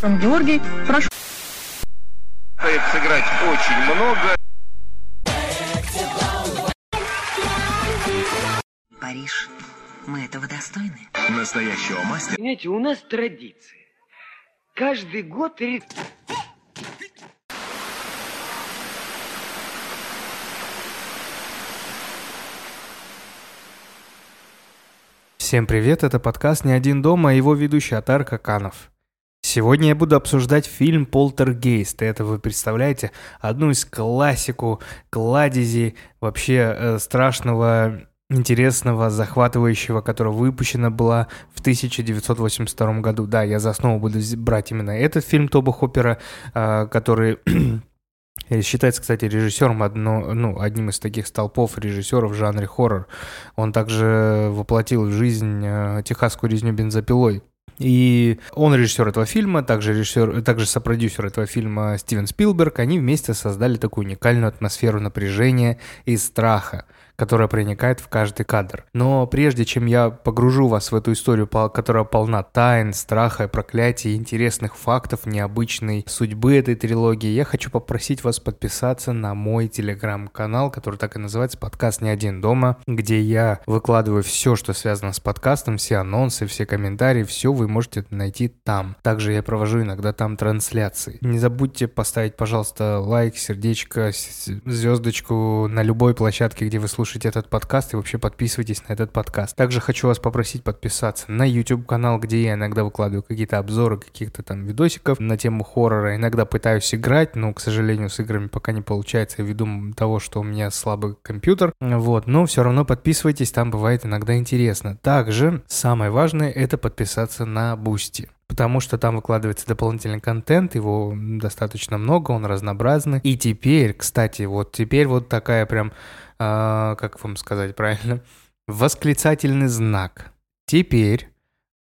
Георгий, прошу. сыграть очень много. Париж, мы этого достойны? Настоящего мастера. Понимаете, у нас традиция. Каждый год... Всем привет, это подкаст «Не один дома» и его ведущий Атар Каканов. Сегодня я буду обсуждать фильм «Полтергейст». Это, вы представляете, одну из классику, кладези вообще э, страшного, интересного, захватывающего, которая выпущена была в 1982 году. Да, я за основу буду брать именно этот фильм Тоба Хоппера, э, который считается, кстати, режиссером одно, ну, одним из таких столпов режиссеров в жанре хоррор. Он также воплотил в жизнь э, техасскую резню бензопилой. И он режиссер этого фильма, также режиссер, также сопродюсер этого фильма Стивен Спилберг. Они вместе создали такую уникальную атмосферу напряжения и страха, которая проникает в каждый кадр. Но прежде чем я погружу вас в эту историю, которая полна тайн, страха, проклятий, интересных фактов, необычной судьбы этой трилогии, я хочу попросить вас подписаться на мой телеграм-канал, который так и называется «Подкаст не один дома», где я выкладываю все, что связано с подкастом, все анонсы, все комментарии, все вы можете найти там. Также я провожу иногда там трансляции. Не забудьте поставить, пожалуйста, лайк, сердечко, звездочку на любой площадке, где вы слушаете этот подкаст, и вообще подписывайтесь на этот подкаст. Также хочу вас попросить подписаться на YouTube-канал, где я иногда выкладываю какие-то обзоры каких-то там видосиков на тему хоррора. Иногда пытаюсь играть, но, к сожалению, с играми пока не получается ввиду того, что у меня слабый компьютер. Вот, но все равно подписывайтесь, там бывает иногда интересно. Также самое важное это подписаться на Boosty. Потому что там выкладывается дополнительный контент, его достаточно много, он разнообразный. И теперь, кстати, вот теперь вот такая прям, как вам сказать правильно, восклицательный знак. Теперь а,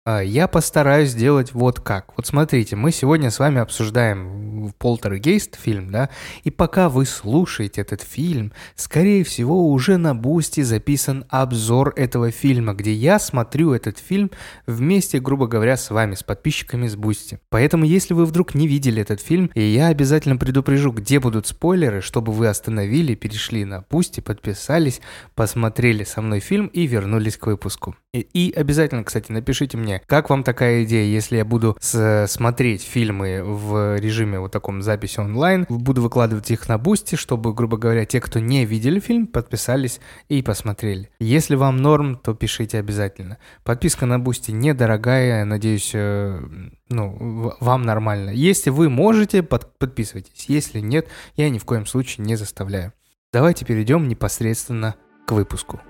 я постараюсь сделать вот как. Вот смотрите, мы сегодня с вами обсуждаем Полтергейст фильм, да, и пока вы слушаете этот фильм, скорее всего, уже на Boosty записан обзор этого фильма, где я смотрю этот фильм вместе, грубо говоря, с вами, с подписчиками с Boosty. Поэтому, если вы вдруг не видели этот фильм, и я обязательно предупрежу, где будут спойлеры, чтобы вы остановили, перешли на Boosty, подписались, посмотрели со мной фильм и вернулись к выпуску. И, и обязательно, кстати, напишите мне, как вам такая идея, если я буду с- смотреть фильмы в режиме вот таком записи онлайн, буду выкладывать их на Boosty, чтобы, грубо говоря, те, кто не видели фильм, подписались и посмотрели. Если вам норм, то пишите обязательно. Подписка на Boosty недорогая, надеюсь, э, ну, вам нормально. Если вы можете, под- подписывайтесь. Если нет, я ни в коем случае не заставляю. Давайте перейдем непосредственно к выпуску.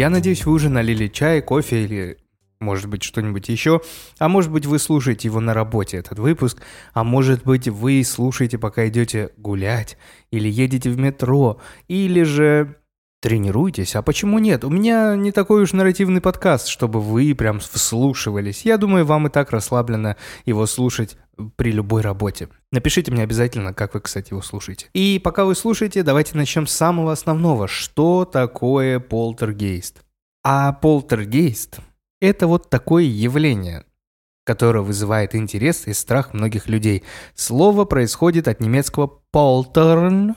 Я надеюсь, вы уже налили чай, кофе или, может быть, что-нибудь еще. А может быть, вы слушаете его на работе, этот выпуск. А может быть, вы слушаете, пока идете гулять, или едете в метро, или же тренируетесь. А почему нет? У меня не такой уж нарративный подкаст, чтобы вы прям вслушивались. Я думаю, вам и так расслабленно его слушать при любой работе. Напишите мне обязательно, как вы, кстати, его слушаете. И пока вы слушаете, давайте начнем с самого основного. Что такое полтергейст? А полтергейст – это вот такое явление, которое вызывает интерес и страх многих людей. Слово происходит от немецкого «poltern»,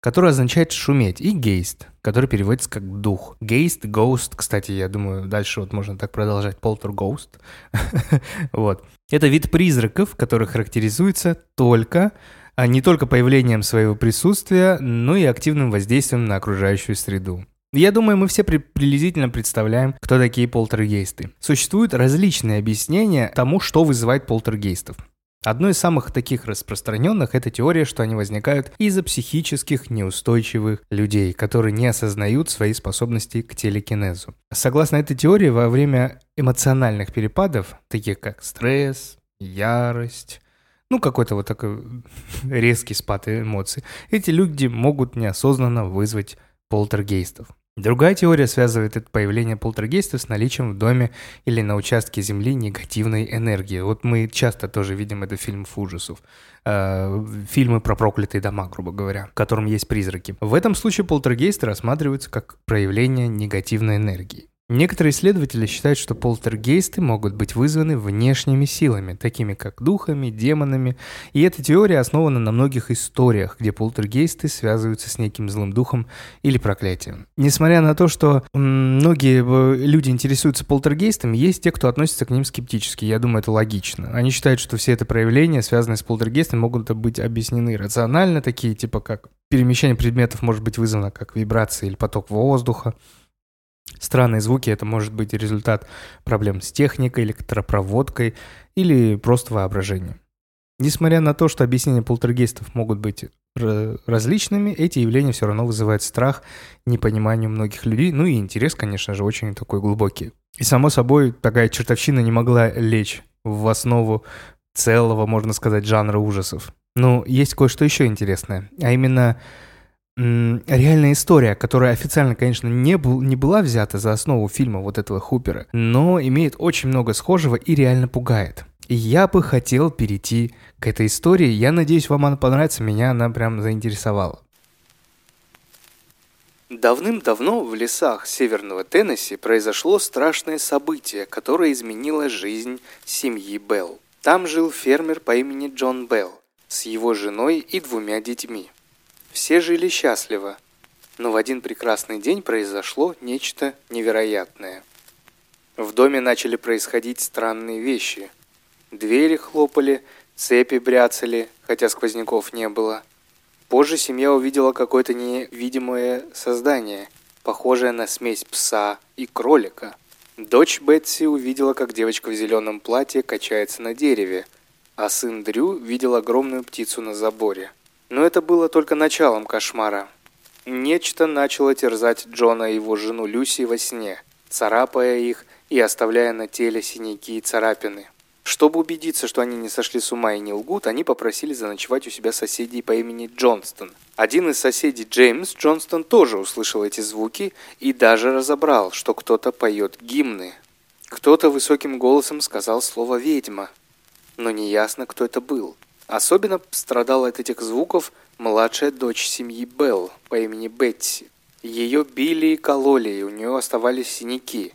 который означает шуметь, и гейст, который переводится как дух. Гейст, ghost, кстати, я думаю, дальше вот можно так продолжать, полтергоуст. Вот. Это вид призраков, который характеризуется только, а не только появлением своего присутствия, но и активным воздействием на окружающую среду. Я думаю, мы все при- приблизительно представляем, кто такие полтергейсты. Существуют различные объяснения тому, что вызывает полтергейстов. Одно из самых таких распространенных – это теория, что они возникают из-за психических неустойчивых людей, которые не осознают свои способности к телекинезу. Согласно этой теории, во время эмоциональных перепадов, таких как стресс, ярость, ну какой-то вот такой резкий спад эмоций, эти люди могут неосознанно вызвать полтергейстов. Другая теория связывает это появление полтергейста с наличием в доме или на участке земли негативной энергии. Вот мы часто тоже видим это в фильмах ужасов. Э, фильмы про проклятые дома, грубо говоря, в котором есть призраки. В этом случае полтергейсты рассматриваются как проявление негативной энергии. Некоторые исследователи считают, что полтергейсты могут быть вызваны внешними силами, такими как духами, демонами, и эта теория основана на многих историях, где полтергейсты связываются с неким злым духом или проклятием. Несмотря на то, что многие э, люди интересуются полтергейстами, есть те, кто относится к ним скептически, я думаю, это логично. Они считают, что все это проявления, связанные с полтергейстом, могут быть объяснены рационально, такие типа как перемещение предметов может быть вызвано как вибрация или поток воздуха, Странные звуки – это может быть результат проблем с техникой, электропроводкой или просто воображением. Несмотря на то, что объяснения полтергейстов могут быть различными, эти явления все равно вызывают страх, непонимание многих людей, ну и интерес, конечно же, очень такой глубокий. И само собой, такая чертовщина не могла лечь в основу целого, можно сказать, жанра ужасов. Но есть кое-что еще интересное, а именно реальная история, которая официально, конечно, не, был, не была взята за основу фильма вот этого Хупера, но имеет очень много схожего и реально пугает. И я бы хотел перейти к этой истории. Я надеюсь, вам она понравится. Меня она прям заинтересовала. Давным-давно в лесах северного Теннесси произошло страшное событие, которое изменило жизнь семьи Белл. Там жил фермер по имени Джон Белл с его женой и двумя детьми. Все жили счастливо, но в один прекрасный день произошло нечто невероятное. В доме начали происходить странные вещи. Двери хлопали, цепи бряцали, хотя сквозняков не было. Позже семья увидела какое-то невидимое создание, похожее на смесь пса и кролика. Дочь Бетси увидела, как девочка в зеленом платье качается на дереве, а сын Дрю видел огромную птицу на заборе – но это было только началом кошмара. Нечто начало терзать Джона и его жену Люси во сне, царапая их и оставляя на теле синяки и царапины. Чтобы убедиться, что они не сошли с ума и не лгут, они попросили заночевать у себя соседей по имени Джонстон. Один из соседей, Джеймс Джонстон, тоже услышал эти звуки и даже разобрал, что кто-то поет гимны. Кто-то высоким голосом сказал слово «ведьма», но неясно, кто это был. Особенно страдала от этих звуков младшая дочь семьи Белл по имени Бетси. Ее били и кололи, и у нее оставались синяки.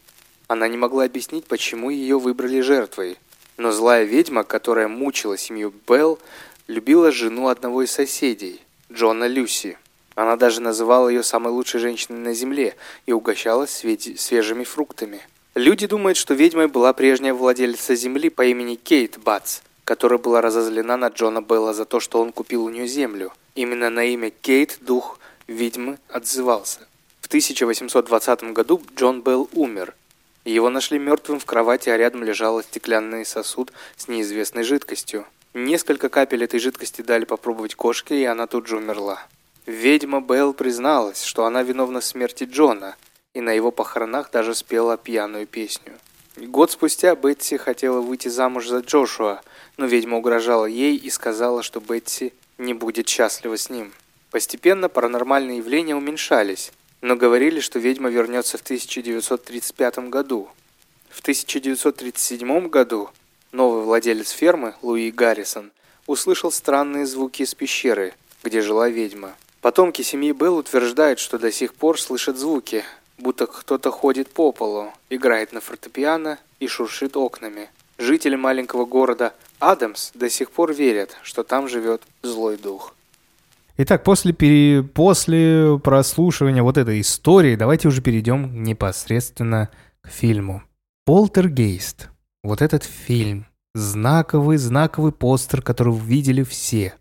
Она не могла объяснить, почему ее выбрали жертвой. Но злая ведьма, которая мучила семью Белл, любила жену одного из соседей, Джона Люси. Она даже называла ее самой лучшей женщиной на земле и угощала свежими фруктами. Люди думают, что ведьмой была прежняя владелица земли по имени Кейт Батс – которая была разозлена на Джона Белла за то, что он купил у нее землю. Именно на имя Кейт дух ведьмы отзывался. В 1820 году Джон Белл умер. Его нашли мертвым в кровати, а рядом лежал стеклянный сосуд с неизвестной жидкостью. Несколько капель этой жидкости дали попробовать кошке, и она тут же умерла. Ведьма Белл призналась, что она виновна в смерти Джона, и на его похоронах даже спела пьяную песню. Год спустя Бетси хотела выйти замуж за Джошуа, но ведьма угрожала ей и сказала, что Бетси не будет счастлива с ним. Постепенно паранормальные явления уменьшались, но говорили, что ведьма вернется в 1935 году. В 1937 году новый владелец фермы, Луи Гаррисон, услышал странные звуки из пещеры, где жила ведьма. Потомки семьи Белл утверждают, что до сих пор слышат звуки, будто кто-то ходит по полу, играет на фортепиано и шуршит окнами. Жители маленького города Адамс до сих пор верят, что там живет злой дух. Итак, после, пере... после прослушивания вот этой истории, давайте уже перейдем непосредственно к фильму. «Полтергейст». Вот этот фильм. Знаковый, знаковый постер, который увидели все.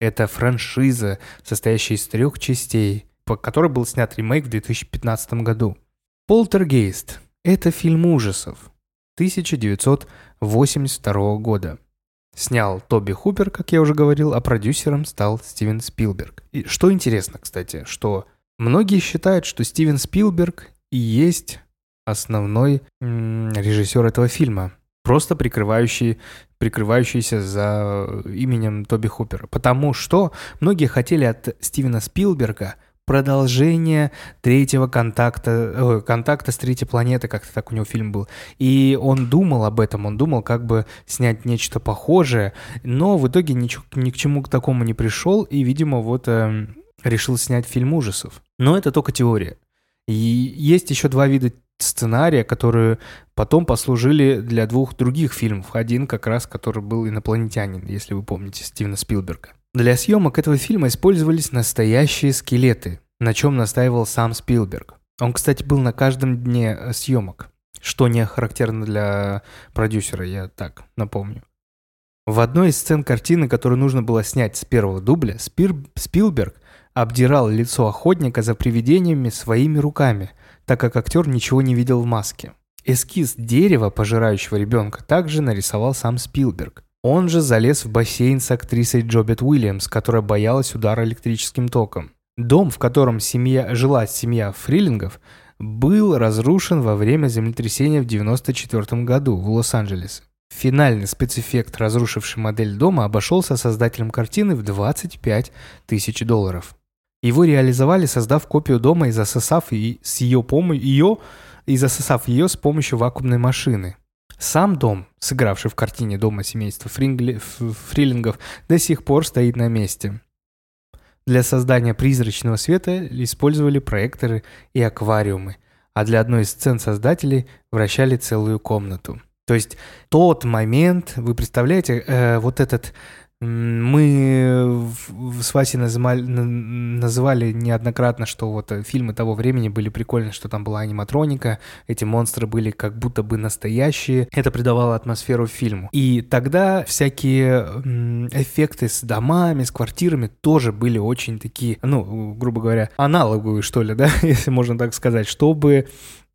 Это франшиза, состоящая из трех частей, по которой был снят ремейк в 2015 году. «Полтергейст» — это фильм ужасов 1982 года. Снял Тоби Хупер, как я уже говорил, а продюсером стал Стивен Спилберг. И что интересно, кстати, что многие считают, что Стивен Спилберг и есть основной м- режиссер этого фильма, просто прикрывающий, прикрывающийся за именем Тоби Хупера. Потому что многие хотели от Стивена Спилберга продолжение третьего контакта, ой, контакта с третьей планеты, как-то так у него фильм был. И он думал об этом, он думал как бы снять нечто похожее, но в итоге ничего, ни к чему к такому не пришел, и, видимо, вот э, решил снять фильм ужасов. Но это только теория. И есть еще два вида сценария, которые потом послужили для двух других фильмов. Один как раз, который был «Инопланетянин», если вы помните, Стивена Спилберга. Для съемок этого фильма использовались настоящие скелеты, на чем настаивал сам Спилберг. Он, кстати, был на каждом дне э, съемок, что не характерно для продюсера, я так напомню. В одной из сцен картины, которую нужно было снять с первого дубля, Спир... Спилберг обдирал лицо охотника за привидениями своими руками, так как актер ничего не видел в маске. Эскиз дерева, пожирающего ребенка, также нарисовал сам Спилберг. Он же залез в бассейн с актрисой Джобет Уильямс, которая боялась удара электрическим током. Дом, в котором семья, жила семья Фрилингов, был разрушен во время землетрясения в 1994 году в Лос-Анджелесе. Финальный спецэффект, разрушивший модель дома, обошелся создателям картины в 25 тысяч долларов. Его реализовали, создав копию дома и засосав и с ее помощью ее и засосав ее с помощью вакуумной машины. Сам дом, сыгравший в картине дома семейства Фрингли, Фрилингов, до сих пор стоит на месте. Для создания призрачного света использовали проекторы и аквариумы, а для одной из сцен создателей вращали целую комнату. То есть тот момент, вы представляете, э, вот этот мы с Васей называли, называли неоднократно, что вот э, фильмы того времени были прикольные, что там была аниматроника, эти монстры были как будто бы настоящие. Это придавало атмосферу фильму. И тогда всякие эффекты с домами, с квартирами тоже были очень такие, ну, грубо говоря, аналоговые, что ли, да, если можно так сказать, чтобы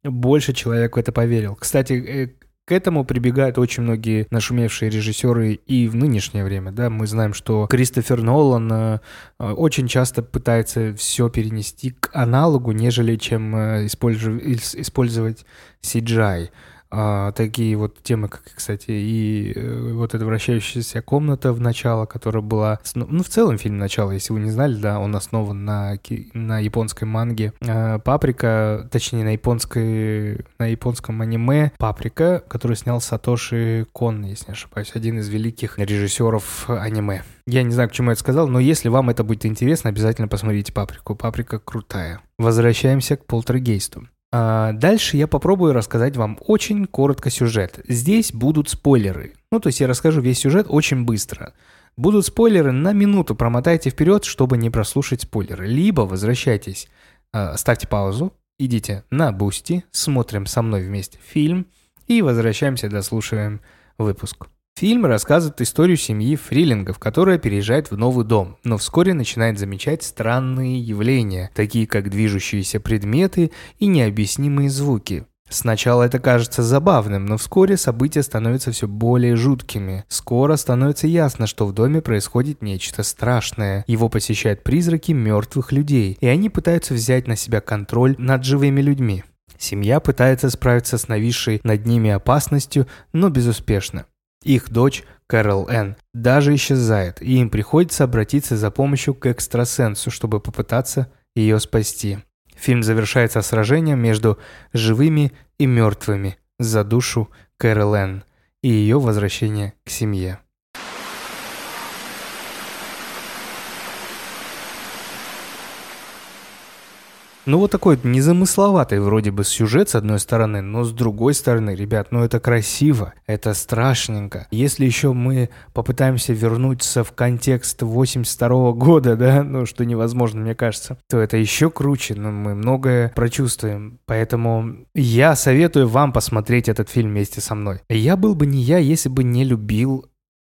больше человек в это поверил. Кстати, э, к этому прибегают очень многие нашумевшие режиссеры и в нынешнее время. Да? Мы знаем, что Кристофер Нолан э, очень часто пытается все перенести к аналогу, нежели чем э, использовать CGI. А, такие вот темы, как, кстати, и э, вот эта вращающаяся комната в начало, которая была... Ну, в целом фильм «Начало», если вы не знали, да, он основан на, на японской манге а, «Паприка», точнее, на, японской, на японском аниме «Паприка», который снял Сатоши Кон, если не ошибаюсь, один из великих режиссеров аниме. Я не знаю, к чему я это сказал, но если вам это будет интересно, обязательно посмотрите «Паприку». «Паприка» крутая. Возвращаемся к полтергейсту. А, дальше я попробую рассказать вам очень коротко сюжет. Здесь будут спойлеры. Ну, то есть я расскажу весь сюжет очень быстро. Будут спойлеры на минуту, промотайте вперед, чтобы не прослушать спойлеры. Либо возвращайтесь, а, ставьте паузу, идите на Boosty, смотрим со мной вместе фильм и возвращаемся, дослушиваем выпуск. Фильм рассказывает историю семьи Фрилингов, которая переезжает в новый дом, но вскоре начинает замечать странные явления, такие как движущиеся предметы и необъяснимые звуки. Сначала это кажется забавным, но вскоре события становятся все более жуткими. Скоро становится ясно, что в доме происходит нечто страшное. Его посещают призраки мертвых людей, и они пытаются взять на себя контроль над живыми людьми. Семья пытается справиться с нависшей над ними опасностью, но безуспешно. Их дочь, Кэрол Энн, даже исчезает, и им приходится обратиться за помощью к экстрасенсу, чтобы попытаться ее спасти. Фильм завершается сражением между живыми и мертвыми за душу Кэрол Энн и ее возвращение к семье. Ну вот такой незамысловатый вроде бы сюжет с одной стороны, но с другой стороны, ребят, ну это красиво, это страшненько. Если еще мы попытаемся вернуться в контекст 82 года, да, ну что невозможно, мне кажется, то это еще круче, но мы многое прочувствуем. Поэтому я советую вам посмотреть этот фильм вместе со мной. Я был бы не я, если бы не любил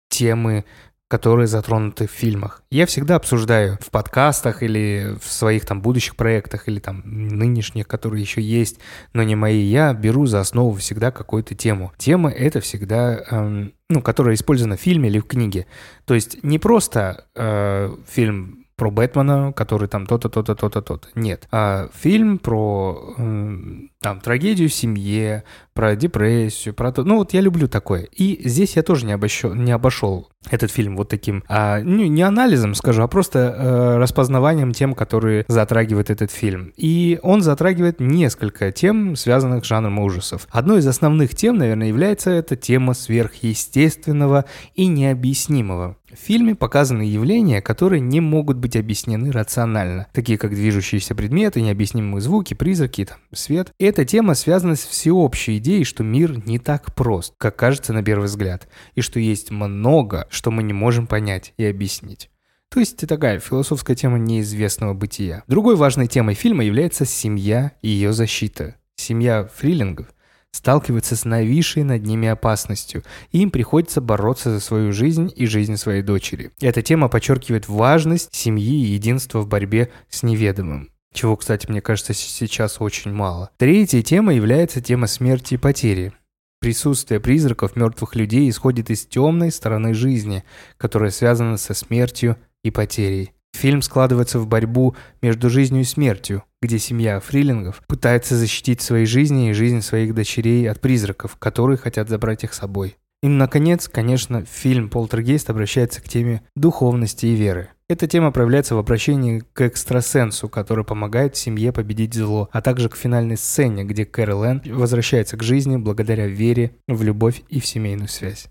темы которые затронуты в фильмах. Я всегда обсуждаю в подкастах или в своих там будущих проектах или там нынешних, которые еще есть, но не мои. Я беру за основу всегда какую-то тему. Тема это всегда, эм, ну, которая использована в фильме или в книге. То есть не просто э, фильм про Бэтмена, который там то-то, то-то, то-то, то-то. Нет. А фильм про э, там трагедию в семье, про депрессию, про то. Ну вот я люблю такое. И здесь я тоже не обошел, не обошел этот фильм вот таким, а, ну, не анализом, скажу, а просто э, распознаванием тем, которые затрагивает этот фильм. И он затрагивает несколько тем, связанных с жанром ужасов. Одной из основных тем, наверное, является эта тема сверхъестественного и необъяснимого. В фильме показаны явления, которые не могут быть объяснены рационально, такие как движущиеся предметы, необъяснимые звуки, призраки, там, свет. Эта тема связана с всеобщей идеей, что мир не так прост, как кажется на первый взгляд, и что есть много, что мы не можем понять и объяснить. То есть такая философская тема неизвестного бытия. Другой важной темой фильма является семья и ее защита. Семья фрилингов – сталкиваются с нависшей над ними опасностью, и им приходится бороться за свою жизнь и жизнь своей дочери. Эта тема подчеркивает важность семьи и единства в борьбе с неведомым. Чего, кстати, мне кажется, сейчас очень мало. Третья тема является тема смерти и потери. Присутствие призраков мертвых людей исходит из темной стороны жизни, которая связана со смертью и потерей. Фильм складывается в борьбу между жизнью и смертью, где семья фрилингов пытается защитить свои жизни и жизнь своих дочерей от призраков, которые хотят забрать их с собой. И, наконец, конечно, фильм «Полтергейст» обращается к теме духовности и веры. Эта тема проявляется в обращении к экстрасенсу, который помогает семье победить зло, а также к финальной сцене, где Кэрол Энн возвращается к жизни благодаря вере в любовь и в семейную связь.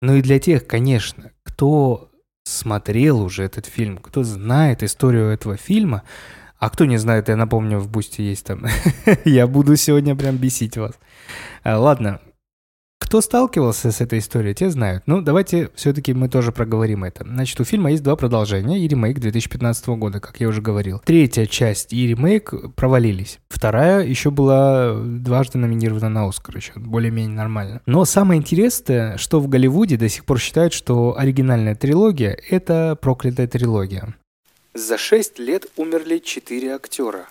Ну и для тех, конечно, кто смотрел уже этот фильм, кто знает историю этого фильма, а кто не знает, я напомню, в Бусте есть там. я буду сегодня прям бесить вас. А, ладно, кто сталкивался с этой историей, те знают. Ну, давайте все-таки мы тоже проговорим это. Значит, у фильма есть два продолжения и ремейк 2015 года, как я уже говорил. Третья часть и ремейк провалились. Вторая еще была дважды номинирована на Оскар, еще более-менее нормально. Но самое интересное, что в Голливуде до сих пор считают, что оригинальная трилогия — это проклятая трилогия. За шесть лет умерли четыре актера,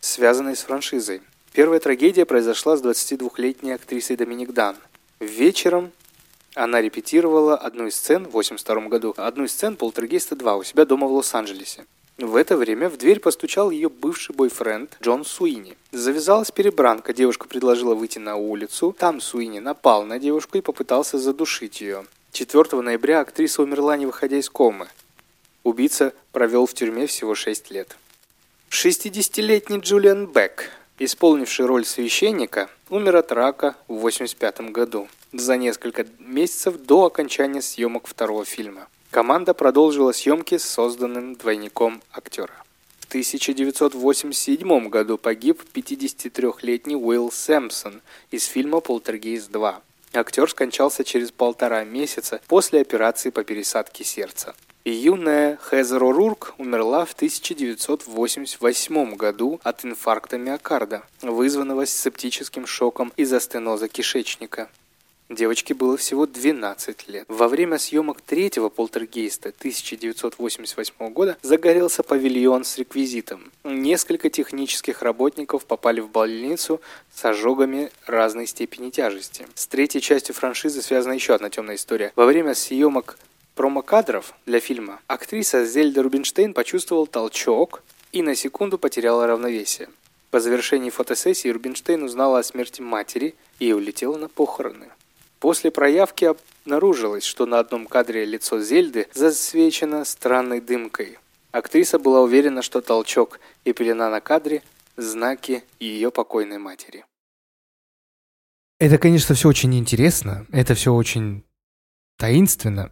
связанные с франшизой. Первая трагедия произошла с 22-летней актрисой Доминик Дан. Вечером она репетировала одну из сцен в 82 году, одну из сцен «Полтергейста 2» у себя дома в Лос-Анджелесе. В это время в дверь постучал ее бывший бойфренд Джон Суини. Завязалась перебранка, девушка предложила выйти на улицу. Там Суини напал на девушку и попытался задушить ее. 4 ноября актриса умерла, не выходя из комы. Убийца провел в тюрьме всего 6 лет. 60-летний Джулиан Бек исполнивший роль священника, умер от рака в 1985 году, за несколько месяцев до окончания съемок второго фильма. Команда продолжила съемки с созданным двойником актера. В 1987 году погиб 53-летний Уилл Сэмпсон из фильма «Полтергейст 2». Актер скончался через полтора месяца после операции по пересадке сердца. Юная Хезер О'Рурк умерла в 1988 году от инфаркта миокарда, вызванного септическим шоком из-за стеноза кишечника. Девочке было всего 12 лет. Во время съемок третьего полтергейста 1988 года загорелся павильон с реквизитом. Несколько технических работников попали в больницу с ожогами разной степени тяжести. С третьей частью франшизы связана еще одна темная история. Во время съемок промо-кадров для фильма актриса Зельда Рубинштейн почувствовала толчок и на секунду потеряла равновесие. По завершении фотосессии Рубинштейн узнала о смерти матери и улетела на похороны. После проявки обнаружилось, что на одном кадре лицо Зельды засвечено странной дымкой. Актриса была уверена, что толчок и пелена на кадре – знаки ее покойной матери. Это, конечно, все очень интересно, это все очень таинственно,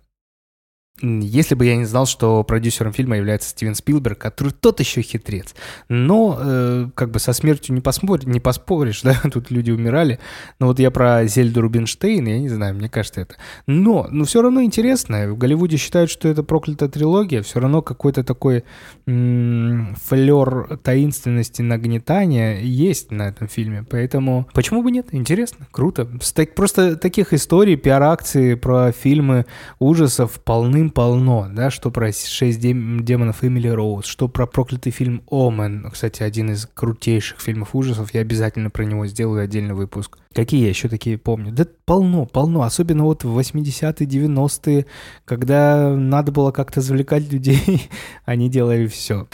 если бы я не знал, что продюсером фильма является Стивен Спилберг, который тот еще хитрец. Но э, как бы со смертью не, поспорь, не поспоришь, да, тут люди умирали. Но вот я про Зельду Рубинштейн, я не знаю, мне кажется это. Но, но все равно интересно. В Голливуде считают, что это проклятая трилогия. Все равно какой-то такой флер таинственности, нагнетания есть на этом фильме. Поэтому почему бы нет? Интересно, круто. Просто таких историй, пиар-акции про фильмы ужасов полным полно, да, что про «Шесть демонов Эмили Роуз», что про проклятый фильм «Омен», кстати, один из крутейших фильмов ужасов, я обязательно про него сделаю отдельный выпуск. Какие я еще такие помню? Да полно, полно, особенно вот в 80-е, 90-е, когда надо было как-то завлекать людей, они делали все.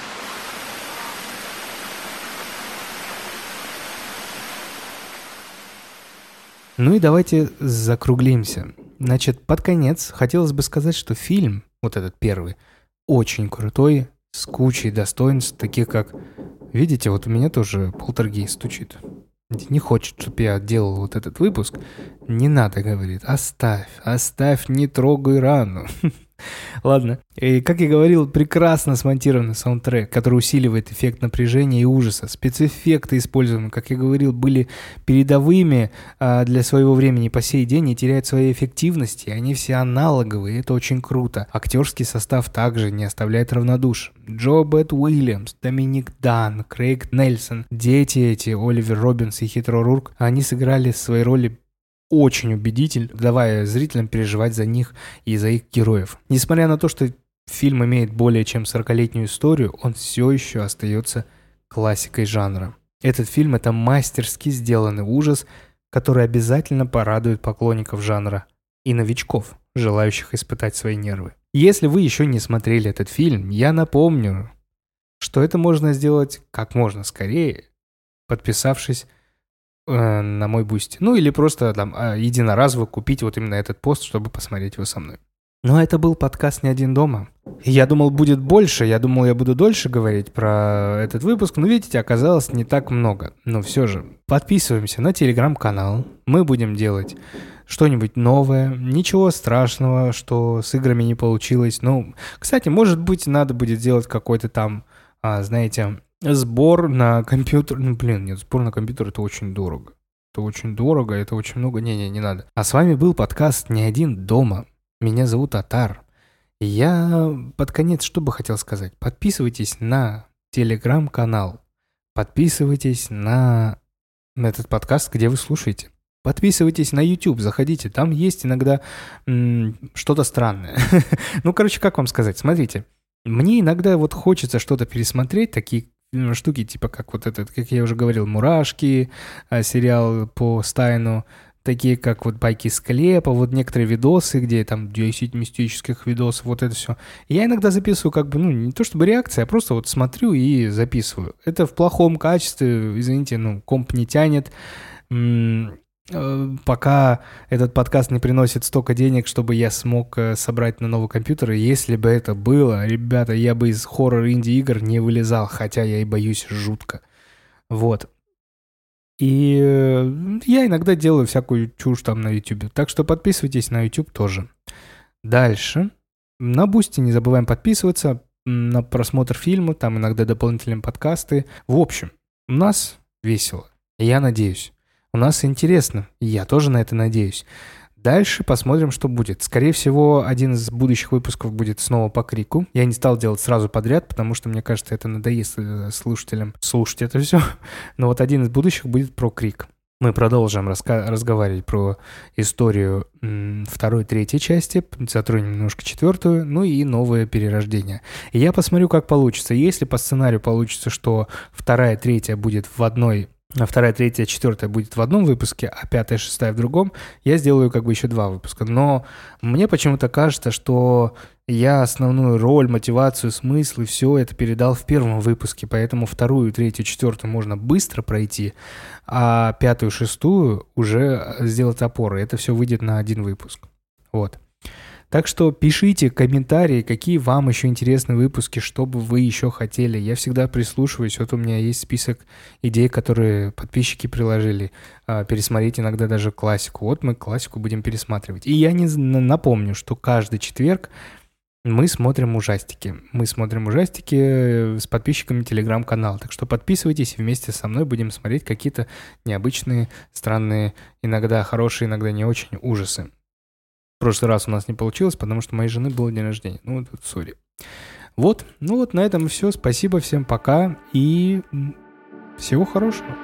Ну и давайте закруглимся. Значит, под конец хотелось бы сказать, что фильм, вот этот первый, очень крутой, с кучей достоинств, таких как... Видите, вот у меня тоже полтергейст стучит. Не хочет, чтобы я делал вот этот выпуск. Не надо, говорит. Оставь, оставь, не трогай рану. Ладно. И, как я говорил, прекрасно смонтированный саундтрек, который усиливает эффект напряжения и ужаса. Спецэффекты использованы, как я говорил, были передовыми а, для своего времени по сей день и теряют своей эффективности. Они все аналоговые, это очень круто. Актерский состав также не оставляет равнодушием. Джо Бет Уильямс, Доминик Дан, Крейг Нельсон, дети эти, Оливер Робинс и Хитро Рурк, они сыграли свои роли очень убедитель, давая зрителям переживать за них и за их героев. Несмотря на то, что фильм имеет более чем 40-летнюю историю, он все еще остается классикой жанра. Этот фильм – это мастерски сделанный ужас, который обязательно порадует поклонников жанра и новичков, желающих испытать свои нервы. Если вы еще не смотрели этот фильм, я напомню, что это можно сделать как можно скорее, подписавшись на мой Boosty. Ну или просто там э, единоразово купить вот именно этот пост, чтобы посмотреть его со мной. Но это был подкаст «Не один дома». Я думал, будет больше, я думал, я буду дольше говорить про этот выпуск, но видите, оказалось не так много. Но все же, подписываемся на телеграм-канал, мы будем делать что-нибудь новое, ничего страшного, что с играми не получилось. Ну, кстати, может быть, надо будет сделать какой-то там, а, знаете, Сбор на компьютер... Ну, блин, нет, сбор на компьютер это очень дорого. Это очень дорого, это очень много. Не-не, не надо. А с вами был подкаст «Не один дома». Меня зовут Атар. Я под конец что бы хотел сказать. Подписывайтесь на телеграм-канал. Подписывайтесь на, на этот подкаст, где вы слушаете. Подписывайтесь на YouTube, заходите, там есть иногда что-то странное. ну, короче, как вам сказать, смотрите, мне иногда вот хочется что-то пересмотреть, такие штуки, типа как вот этот, как я уже говорил, «Мурашки», а, сериал по Стайну, такие как вот «Байки склепа», вот некоторые видосы, где там 10 мистических видосов, вот это все. Я иногда записываю как бы, ну, не то чтобы реакция, а просто вот смотрю и записываю. Это в плохом качестве, извините, ну, комп не тянет, Э, пока этот подкаст не приносит столько денег, чтобы я смог э, собрать на новый компьютер. И если бы это было, ребята, я бы из хоррор-инди-игр не вылезал, хотя я и боюсь жутко. Вот. И э, я иногда делаю всякую чушь там на YouTube. Так что подписывайтесь на YouTube тоже. Дальше. На Boosty не забываем подписываться на просмотр фильма, там иногда дополнительные подкасты. В общем, у нас весело. Я надеюсь. У нас интересно, я тоже на это надеюсь. Дальше посмотрим, что будет. Скорее всего, один из будущих выпусков будет снова по крику. Я не стал делать сразу подряд, потому что, мне кажется, это надоест э, слушателям слушать это все. Но вот один из будущих будет про крик. Мы продолжим разговаривать про историю второй, третьей части, затронем немножко четвертую, ну и новое перерождение. И я посмотрю, как получится. Если по сценарию получится, что вторая, третья будет в одной а вторая, третья, четвертая будет в одном выпуске, а пятая, шестая в другом, я сделаю как бы еще два выпуска. Но мне почему-то кажется, что я основную роль, мотивацию, смысл и все это передал в первом выпуске, поэтому вторую, третью, четвертую можно быстро пройти, а пятую, шестую уже сделать опоры. Это все выйдет на один выпуск. Вот. Так что пишите комментарии, какие вам еще интересны выпуски, что бы вы еще хотели. Я всегда прислушиваюсь. Вот у меня есть список идей, которые подписчики приложили. А, пересмотреть иногда даже классику. Вот мы классику будем пересматривать. И я не напомню, что каждый четверг мы смотрим ужастики. Мы смотрим ужастики э, с подписчиками телеграм-канала. Так что подписывайтесь, вместе со мной будем смотреть какие-то необычные, странные, иногда хорошие, иногда не очень ужасы прошлый раз у нас не получилось, потому что моей жены был день рождения. Ну, вот, сори. Вот, ну вот на этом все. Спасибо всем, пока и всего хорошего.